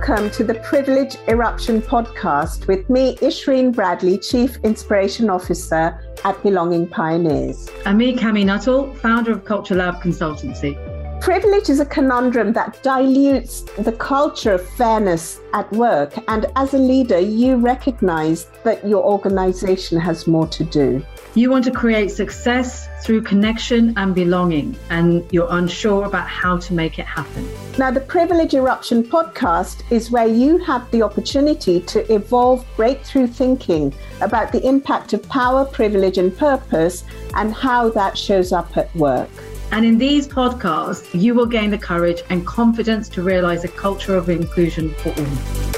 Welcome to the Privilege Eruption podcast with me, Ishreen Bradley, Chief Inspiration Officer at Belonging Pioneers. And me, Cami Nuttall, founder of Culture Lab Consultancy. Privilege is a conundrum that dilutes the culture of fairness at work. And as a leader, you recognize that your organization has more to do. You want to create success through connection and belonging, and you're unsure about how to make it happen. Now, the Privilege Eruption podcast is where you have the opportunity to evolve breakthrough thinking about the impact of power, privilege, and purpose, and how that shows up at work. And in these podcasts, you will gain the courage and confidence to realize a culture of inclusion for all.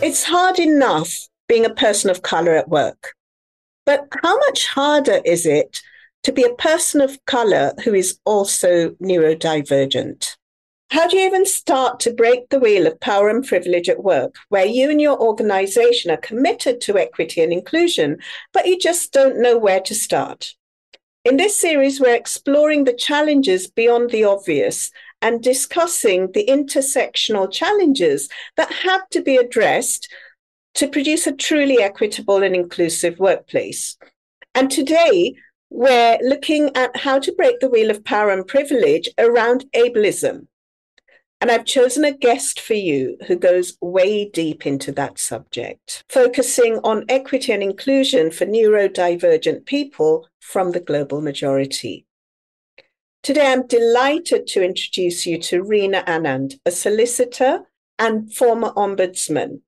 It's hard enough being a person of color at work. But how much harder is it to be a person of color who is also neurodivergent? How do you even start to break the wheel of power and privilege at work, where you and your organization are committed to equity and inclusion, but you just don't know where to start? In this series, we're exploring the challenges beyond the obvious and discussing the intersectional challenges that have to be addressed to produce a truly equitable and inclusive workplace. And today, we're looking at how to break the wheel of power and privilege around ableism. And I've chosen a guest for you who goes way deep into that subject, focusing on equity and inclusion for neurodivergent people from the global majority. Today, I'm delighted to introduce you to Reena Anand, a solicitor and former ombudsman.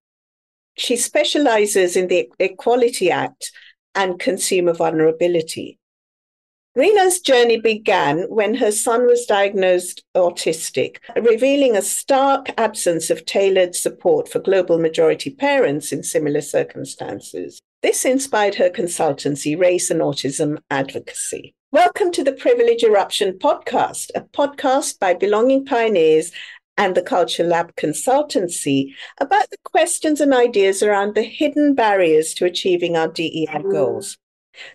She specializes in the Equality Act and consumer vulnerability. Reena's journey began when her son was diagnosed autistic, revealing a stark absence of tailored support for global majority parents in similar circumstances. This inspired her consultancy, Race and Autism Advocacy. Welcome to the Privilege Eruption podcast, a podcast by Belonging Pioneers and the Culture Lab Consultancy about the questions and ideas around the hidden barriers to achieving our DEI goals.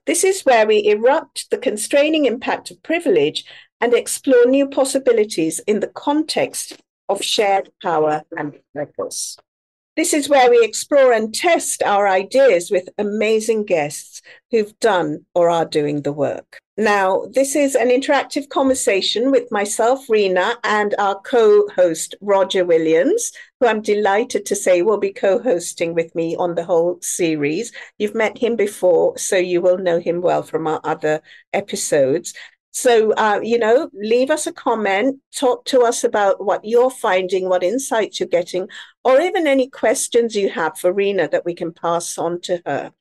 This is where we erupt the constraining impact of privilege and explore new possibilities in the context of shared power and purpose. This is where we explore and test our ideas with amazing guests who've done or are doing the work. Now, this is an interactive conversation with myself, Reena, and our co host, Roger Williams, who I'm delighted to say will be co hosting with me on the whole series. You've met him before, so you will know him well from our other episodes. So, uh, you know, leave us a comment, talk to us about what you're finding, what insights you're getting, or even any questions you have for Reena that we can pass on to her.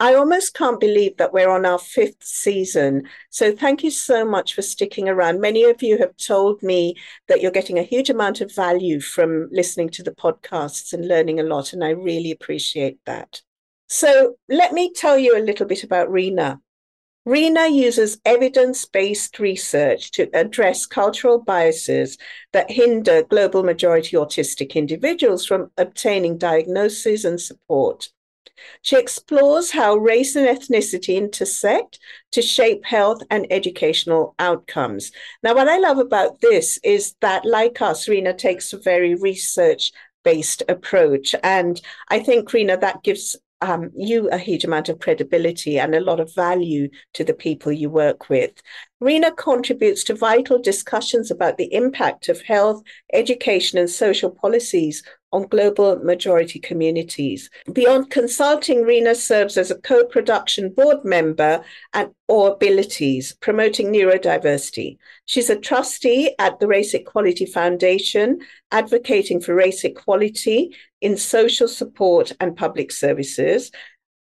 I almost can't believe that we're on our fifth season. So, thank you so much for sticking around. Many of you have told me that you're getting a huge amount of value from listening to the podcasts and learning a lot, and I really appreciate that. So, let me tell you a little bit about Reena. Reena uses evidence based research to address cultural biases that hinder global majority autistic individuals from obtaining diagnosis and support. She explores how race and ethnicity intersect to shape health and educational outcomes. Now, what I love about this is that, like us, Reena takes a very research based approach. And I think, Reena, that gives um, you a huge amount of credibility and a lot of value to the people you work with. Reena contributes to vital discussions about the impact of health, education, and social policies on global majority communities. Beyond consulting, Reena serves as a co-production board member at or abilities, promoting neurodiversity. She's a trustee at the Race Equality Foundation, advocating for race equality in social support and public services.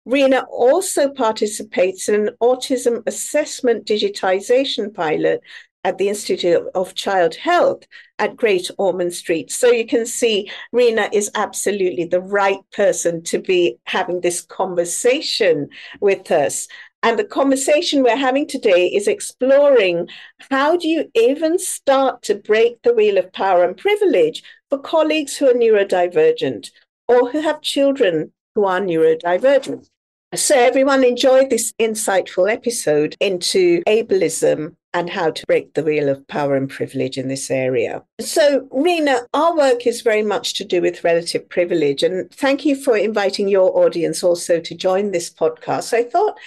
Reena also participates in an autism assessment digitization pilot at the Institute of Child Health at Great Ormond Street. So you can see Reena is absolutely the right person to be having this conversation with us. And the conversation we're having today is exploring how do you even start to break the wheel of power and privilege for colleagues who are neurodivergent or who have children who are neurodivergent. So, everyone enjoyed this insightful episode into ableism and how to break the wheel of power and privilege in this area. So, Reena, our work is very much to do with relative privilege. And thank you for inviting your audience also to join this podcast. I thought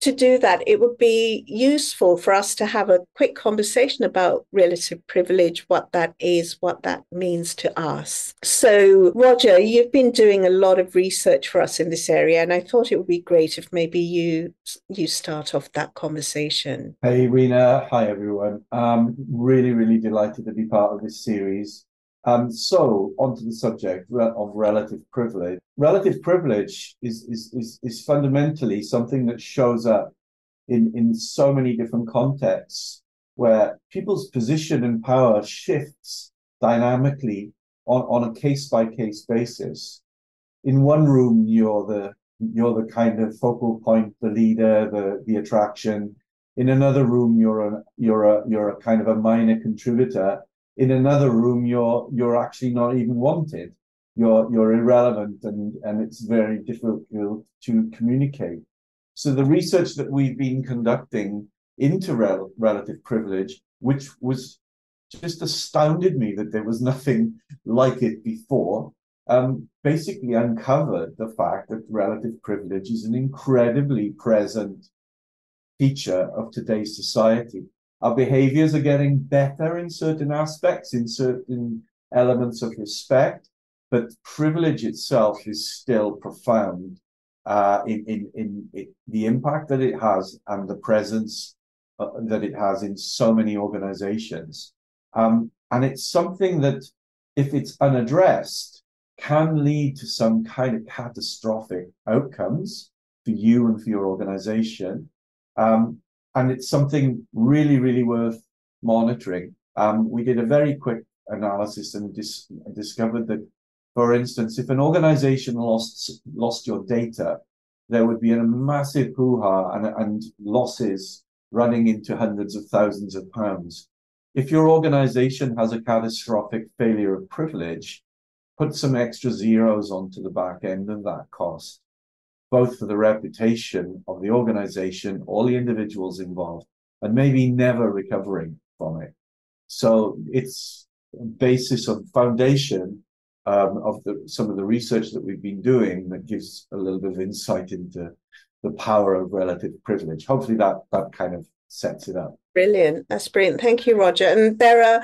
to do that, it would be useful for us to have a quick conversation about relative privilege, what that is, what that means to us. So, Roger, you've been doing a lot of research for us in this area, and I thought it would be great if maybe you you start off that conversation. Hey, Reena. Hi, everyone. Um, really, really delighted to be part of this series. Um, so, onto the subject of relative privilege. Relative privilege is, is, is, is fundamentally something that shows up in, in so many different contexts where people's position and power shifts dynamically on, on a case by case basis. In one room, you're the you're the kind of focal point, the leader, the the attraction. In another room, you're a you're a you're a kind of a minor contributor in another room you're you're actually not even wanted. You're you're irrelevant and and it's very difficult to communicate. So the research that we've been conducting into rel- relative privilege which was just astounded me that there was nothing like it before um, basically uncovered the fact that relative privilege is an incredibly present feature of today's society our behaviors are getting better in certain aspects, in certain elements of respect, but privilege itself is still profound uh, in, in, in, in, the impact that it has and the presence uh, that it has in so many organizations. Um, and it's something that, if it's unaddressed, can lead to some kind of catastrophic outcomes for you and for your organization. Um, and it's something really, really worth monitoring. Um, we did a very quick analysis and dis- discovered that, for instance, if an organization lost lost your data, there would be a massive hoo-ha and, and losses running into hundreds of thousands of pounds. If your organization has a catastrophic failure of privilege, put some extra zeros onto the back end of that cost both for the reputation of the organization, all the individuals involved, and maybe never recovering from it. So it's basis of foundation um, of the, some of the research that we've been doing that gives a little bit of insight into the power of relative privilege. Hopefully that that kind of sets it up. Brilliant. That's brilliant. Thank you, Roger. And there are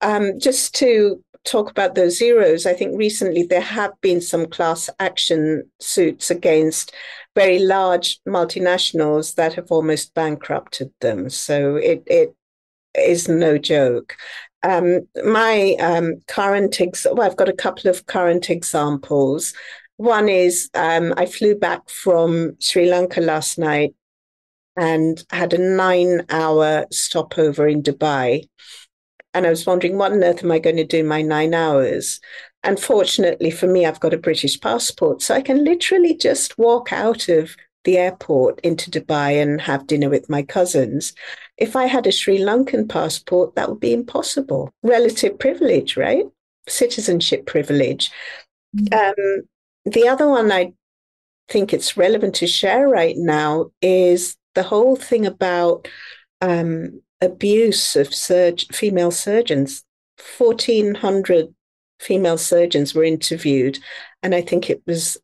um, just to talk about those zeros, I think recently there have been some class action suits against very large multinationals that have almost bankrupted them. So it, it is no joke. Um, my um, current, ex- well, I've got a couple of current examples. One is um, I flew back from Sri Lanka last night and had a nine hour stopover in Dubai. And I was wondering, what on earth am I going to do my nine hours? And fortunately for me, I've got a British passport. So I can literally just walk out of the airport into Dubai and have dinner with my cousins. If I had a Sri Lankan passport, that would be impossible. Relative privilege, right? Citizenship privilege. Mm-hmm. Um, the other one I think it's relevant to share right now is the whole thing about um, abuse of surg- female surgeons. 1,400 female surgeons were interviewed, and I think it was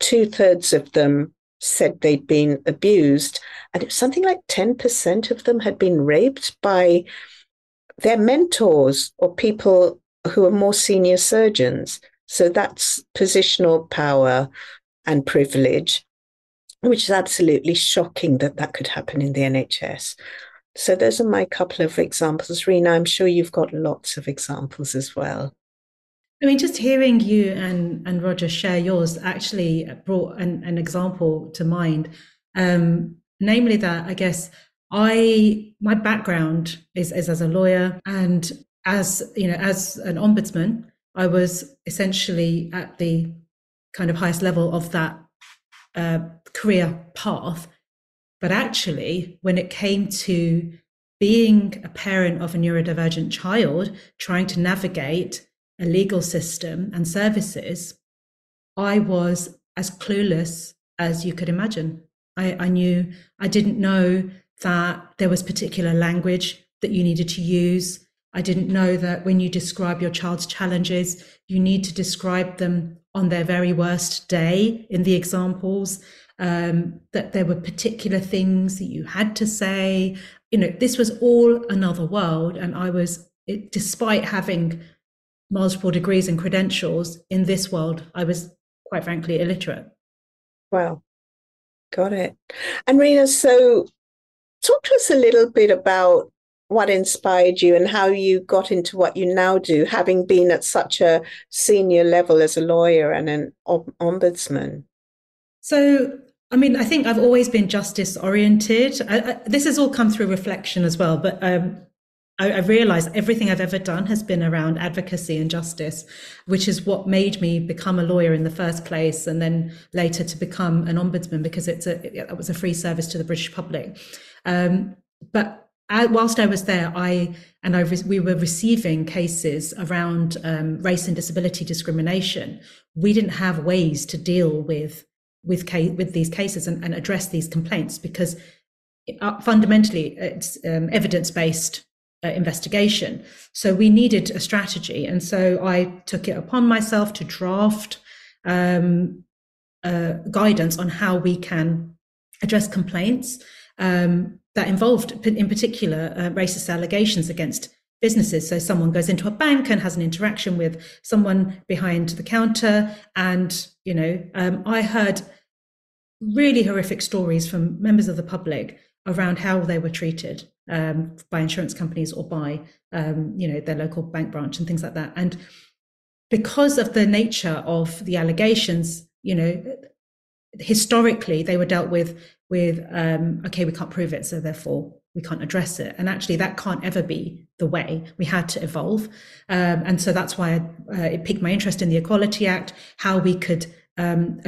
two thirds of them said they'd been abused, and it was something like 10% of them had been raped by their mentors or people who are more senior surgeons. So that's positional power and privilege, which is absolutely shocking that that could happen in the NHS. So those are my couple of examples. Reena, I'm sure you've got lots of examples as well. I mean, just hearing you and, and Roger share yours actually brought an, an example to mind. Um, namely that I guess I my background is, is as a lawyer and as you know as an ombudsman, I was essentially at the kind of highest level of that uh, career path. But actually, when it came to being a parent of a neurodivergent child, trying to navigate a legal system and services, I was as clueless as you could imagine. I, I knew I didn't know that there was particular language that you needed to use. I didn't know that when you describe your child's challenges, you need to describe them on their very worst day in the examples. Um, that there were particular things that you had to say. You know, this was all another world, and I was, it, despite having multiple degrees and credentials in this world, I was quite frankly illiterate. Well, got it. And Reena, so talk to us a little bit about what inspired you and how you got into what you now do, having been at such a senior level as a lawyer and an ombudsman. So, I mean, I think I've always been justice oriented. I, I, this has all come through reflection as well, but um, I, I realized everything I've ever done has been around advocacy and justice, which is what made me become a lawyer in the first place, and then later to become an ombudsman because it's a it was a free service to the British public. Um, but I, whilst I was there, I and I we were receiving cases around um, race and disability discrimination. We didn't have ways to deal with with with these cases and, and address these complaints because uh, fundamentally it's um, evidence based uh, investigation. So we needed a strategy. And so I took it upon myself to draft um, uh, guidance on how we can address complaints um, that involved, in particular, uh, racist allegations against businesses. So someone goes into a bank and has an interaction with someone behind the counter. And, you know, um, I heard really horrific stories from members of the public around how they were treated um, by insurance companies or by um, you know their local bank branch and things like that. And because of the nature of the allegations, you know, historically they were dealt with with um, okay, we can't prove it, so therefore we can't address it. And actually, that can't ever be the way. We had to evolve, um, and so that's why I, uh, it piqued my interest in the Equality Act, how we could um,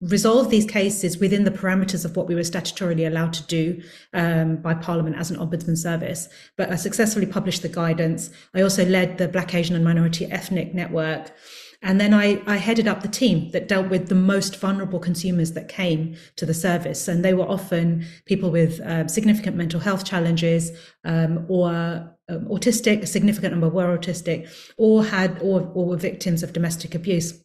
resolve these cases within the parameters of what we were statutorily allowed to do um, by Parliament as an ombudsman service. But I successfully published the guidance. I also led the Black, Asian, and Minority Ethnic Network. And then I, I headed up the team that dealt with the most vulnerable consumers that came to the service. And they were often people with uh, significant mental health challenges um, or um, autistic, a significant number were autistic, or had or, or were victims of domestic abuse.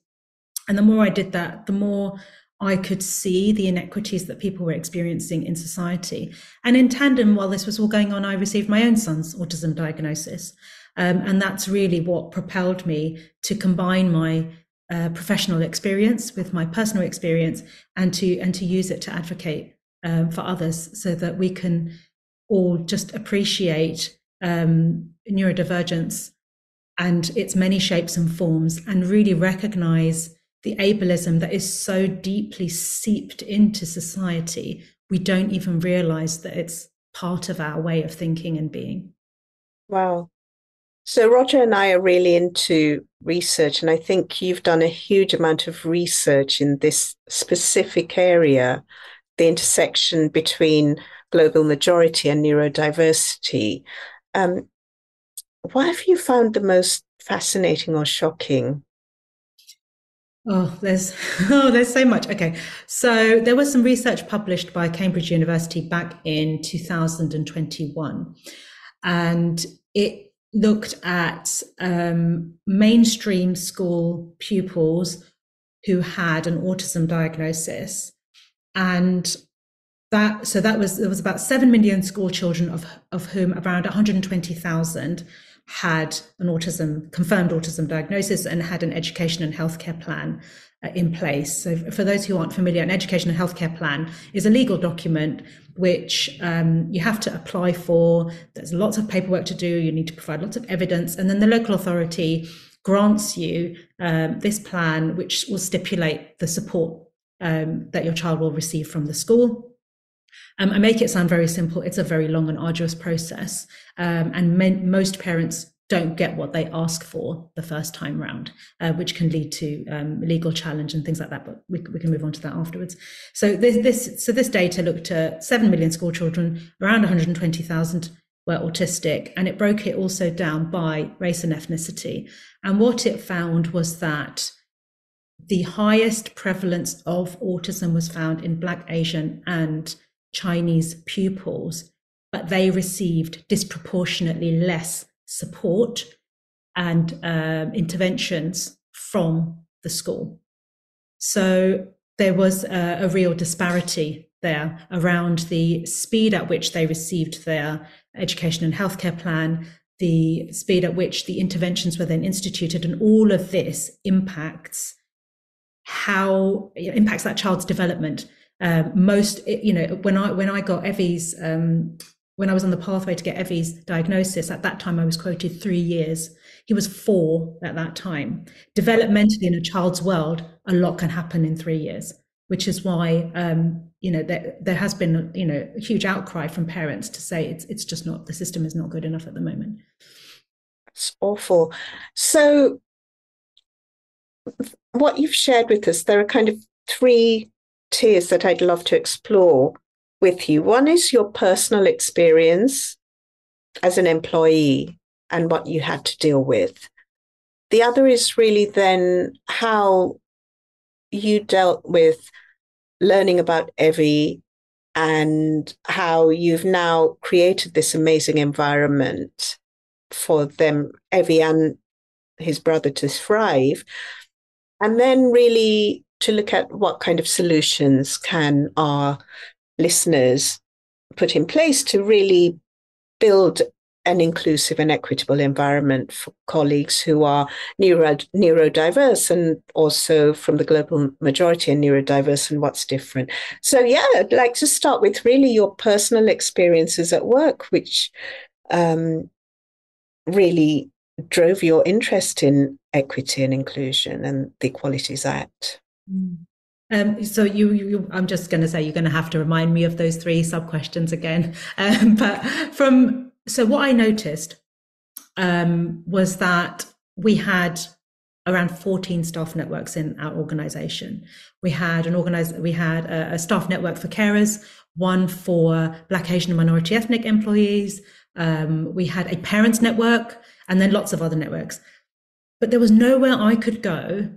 And the more I did that, the more I could see the inequities that people were experiencing in society. And in tandem, while this was all going on, I received my own son's autism diagnosis. Um, and that's really what propelled me to combine my uh, professional experience with my personal experience and to and to use it to advocate um, for others so that we can all just appreciate um, neurodivergence and its many shapes and forms and really recognize the ableism that is so deeply seeped into society, we don't even realize that it's part of our way of thinking and being. Wow. So, Roger and I are really into research, and I think you've done a huge amount of research in this specific area the intersection between global majority and neurodiversity. Um, what have you found the most fascinating or shocking Oh, there's oh, there's so much. Okay, so there was some research published by Cambridge University back in 2021, and it looked at um, mainstream school pupils who had an autism diagnosis, and that so that was there was about seven million school children of of whom around 120,000 had an autism, confirmed autism diagnosis and had an education and healthcare plan uh, in place. So, for those who aren't familiar, an education and healthcare plan is a legal document which um, you have to apply for. There's lots of paperwork to do. You need to provide lots of evidence, and then the local authority grants you um, this plan, which will stipulate the support um, that your child will receive from the school. Um, I make it sound very simple. It's a very long and arduous process. Um, and men, most parents don't get what they ask for the first time round, uh, which can lead to um, legal challenge and things like that. But we, we, can move on to that afterwards. So this, this, so this data looked at seven million school children, around 120,000 were autistic, and it broke it also down by race and ethnicity. And what it found was that the highest prevalence of autism was found in Black, Asian, and Chinese pupils but they received disproportionately less support and um, interventions from the school. So there was a, a, real disparity there around the speed at which they received their education and healthcare plan, the speed at which the interventions were then instituted, and all of this impacts how impacts that child's development. Um, most, you know, when I when I got Evie's, um, when I was on the pathway to get Evie's diagnosis, at that time I was quoted three years. He was four at that time. Developmentally, in a child's world, a lot can happen in three years, which is why um, you know there, there has been you know a huge outcry from parents to say it's it's just not the system is not good enough at the moment. It's awful. So what you've shared with us, there are kind of three tiers that I'd love to explore with you. One is your personal experience as an employee and what you had to deal with. The other is really then how you dealt with learning about Evie and how you've now created this amazing environment for them, Evie and his brother to thrive. And then really to look at what kind of solutions can our listeners put in place to really build an inclusive and equitable environment for colleagues who are neuro, neurodiverse and also from the global majority and neurodiverse and what's different. So, yeah, I'd like to start with really your personal experiences at work, which um, really drove your interest in equity and inclusion and the Equalities Act. Mm. Um, so you, you, I'm just going to say you're going to have to remind me of those three sub questions again. Um, but from so what I noticed um, was that we had around 14 staff networks in our organization. We had an organized, we had a, a, staff network for carers, one for Black, Asian, and minority ethnic employees. Um, we had a parents network, and then lots of other networks. But there was nowhere I could go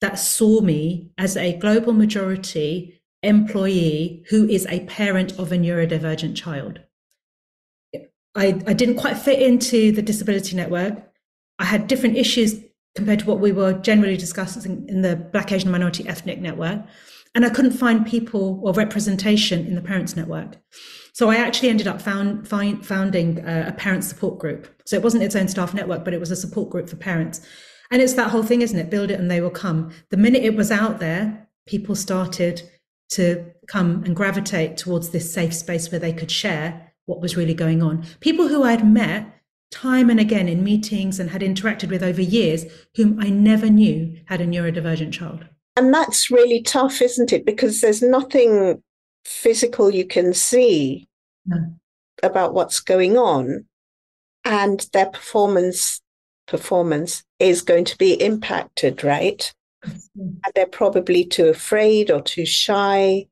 that saw me as a global majority employee who is a parent of a neurodivergent child. I, I didn't quite fit into the disability network. I had different issues compared to what we were generally discussing in the Black Asian minority ethnic network. And I couldn't find people or representation in the parents network. So I actually ended up found, find, founding a, a parent support group. So it wasn't its own staff network, but it was a support group for parents. And it's that whole thing, isn't it? Build it and they will come. The minute it was out there, people started to come and gravitate towards this safe space where they could share what was really going on. People who I'd met time and again in meetings and had interacted with over years, whom I never knew had a neurodivergent child. And that's really tough, isn't it? Because there's nothing physical you can see no. about what's going on. And their performance performance is going to be impacted, right? And they're probably too afraid or too shy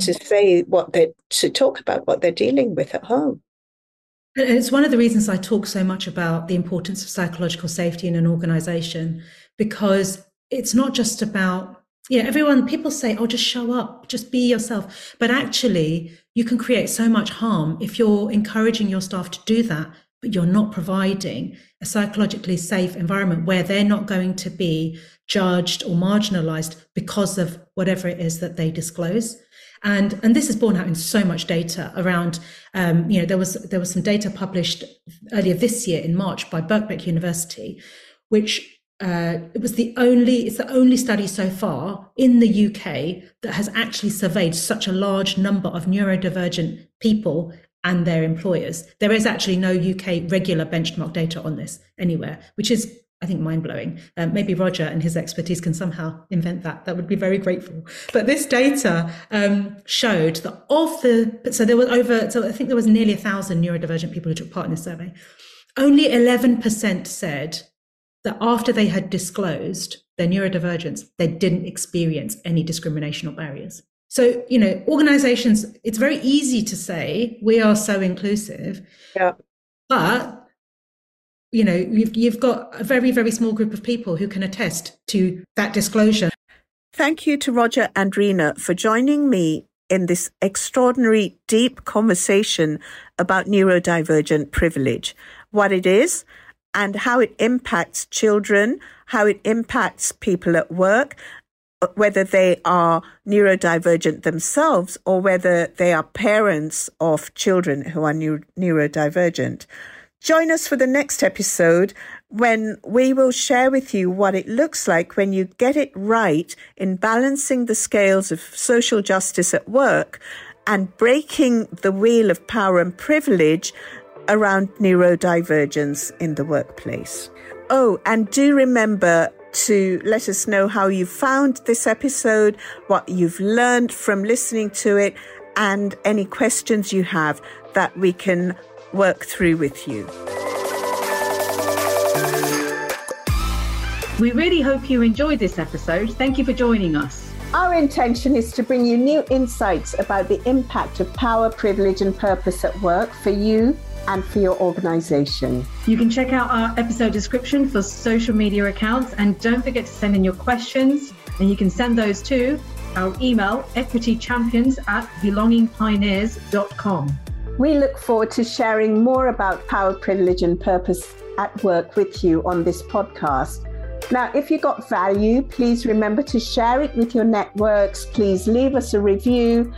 to mm. say what they to talk about what they're dealing with at home. And it's one of the reasons I talk so much about the importance of psychological safety in an organization because it's not just about you know everyone people say oh just show up just be yourself but actually you can create so much harm if you're encouraging your staff to do that but you're not providing a psychologically safe environment where they're not going to be judged or marginalized because of whatever it is that they disclose. And and this is borne out in so much data around um, you know there was there was some data published earlier this year in March by Birkbeck University, which uh, it was the only it's the only study so far in the UK that has actually surveyed such a large number of neurodivergent people and their employers. There is actually no UK regular benchmark data on this anywhere, which is I think mind blowing. Um, maybe Roger and his expertise can somehow invent that. That would be very grateful. But this data um, showed that of the so there were over so I think there was nearly a thousand neurodivergent people who took part in this survey. Only eleven percent said that after they had disclosed their neurodivergence, they didn't experience any discrimination or barriers. So you know, organisations. It's very easy to say we are so inclusive. Yeah. But you know you've, you've got a very very small group of people who can attest to that disclosure thank you to roger and reena for joining me in this extraordinary, deep conversation about neurodivergent privilege, what it is, and how it impacts children, how it impacts people at work, whether they are neurodivergent themselves or whether they are parents of children who are neurodivergent. Join us for the next episode when we will share with you what it looks like when you get it right in balancing the scales of social justice at work and breaking the wheel of power and privilege around neurodivergence in the workplace. Oh, and do remember to let us know how you found this episode, what you've learned from listening to it, and any questions you have that we can work through with you. We really hope you enjoyed this episode. Thank you for joining us. Our intention is to bring you new insights about the impact of power, privilege, and purpose at work for you and for your organization. You can check out our episode description for social media accounts and don't forget to send in your questions. And you can send those to our email equitychampions at belongingpioneers.com. We look forward to sharing more about power, privilege, and purpose at work with you on this podcast. Now, if you got value, please remember to share it with your networks. Please leave us a review.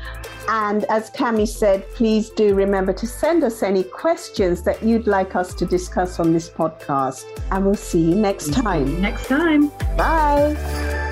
And as Cami said, please do remember to send us any questions that you'd like us to discuss on this podcast. And we'll see you next time. Next time. Bye.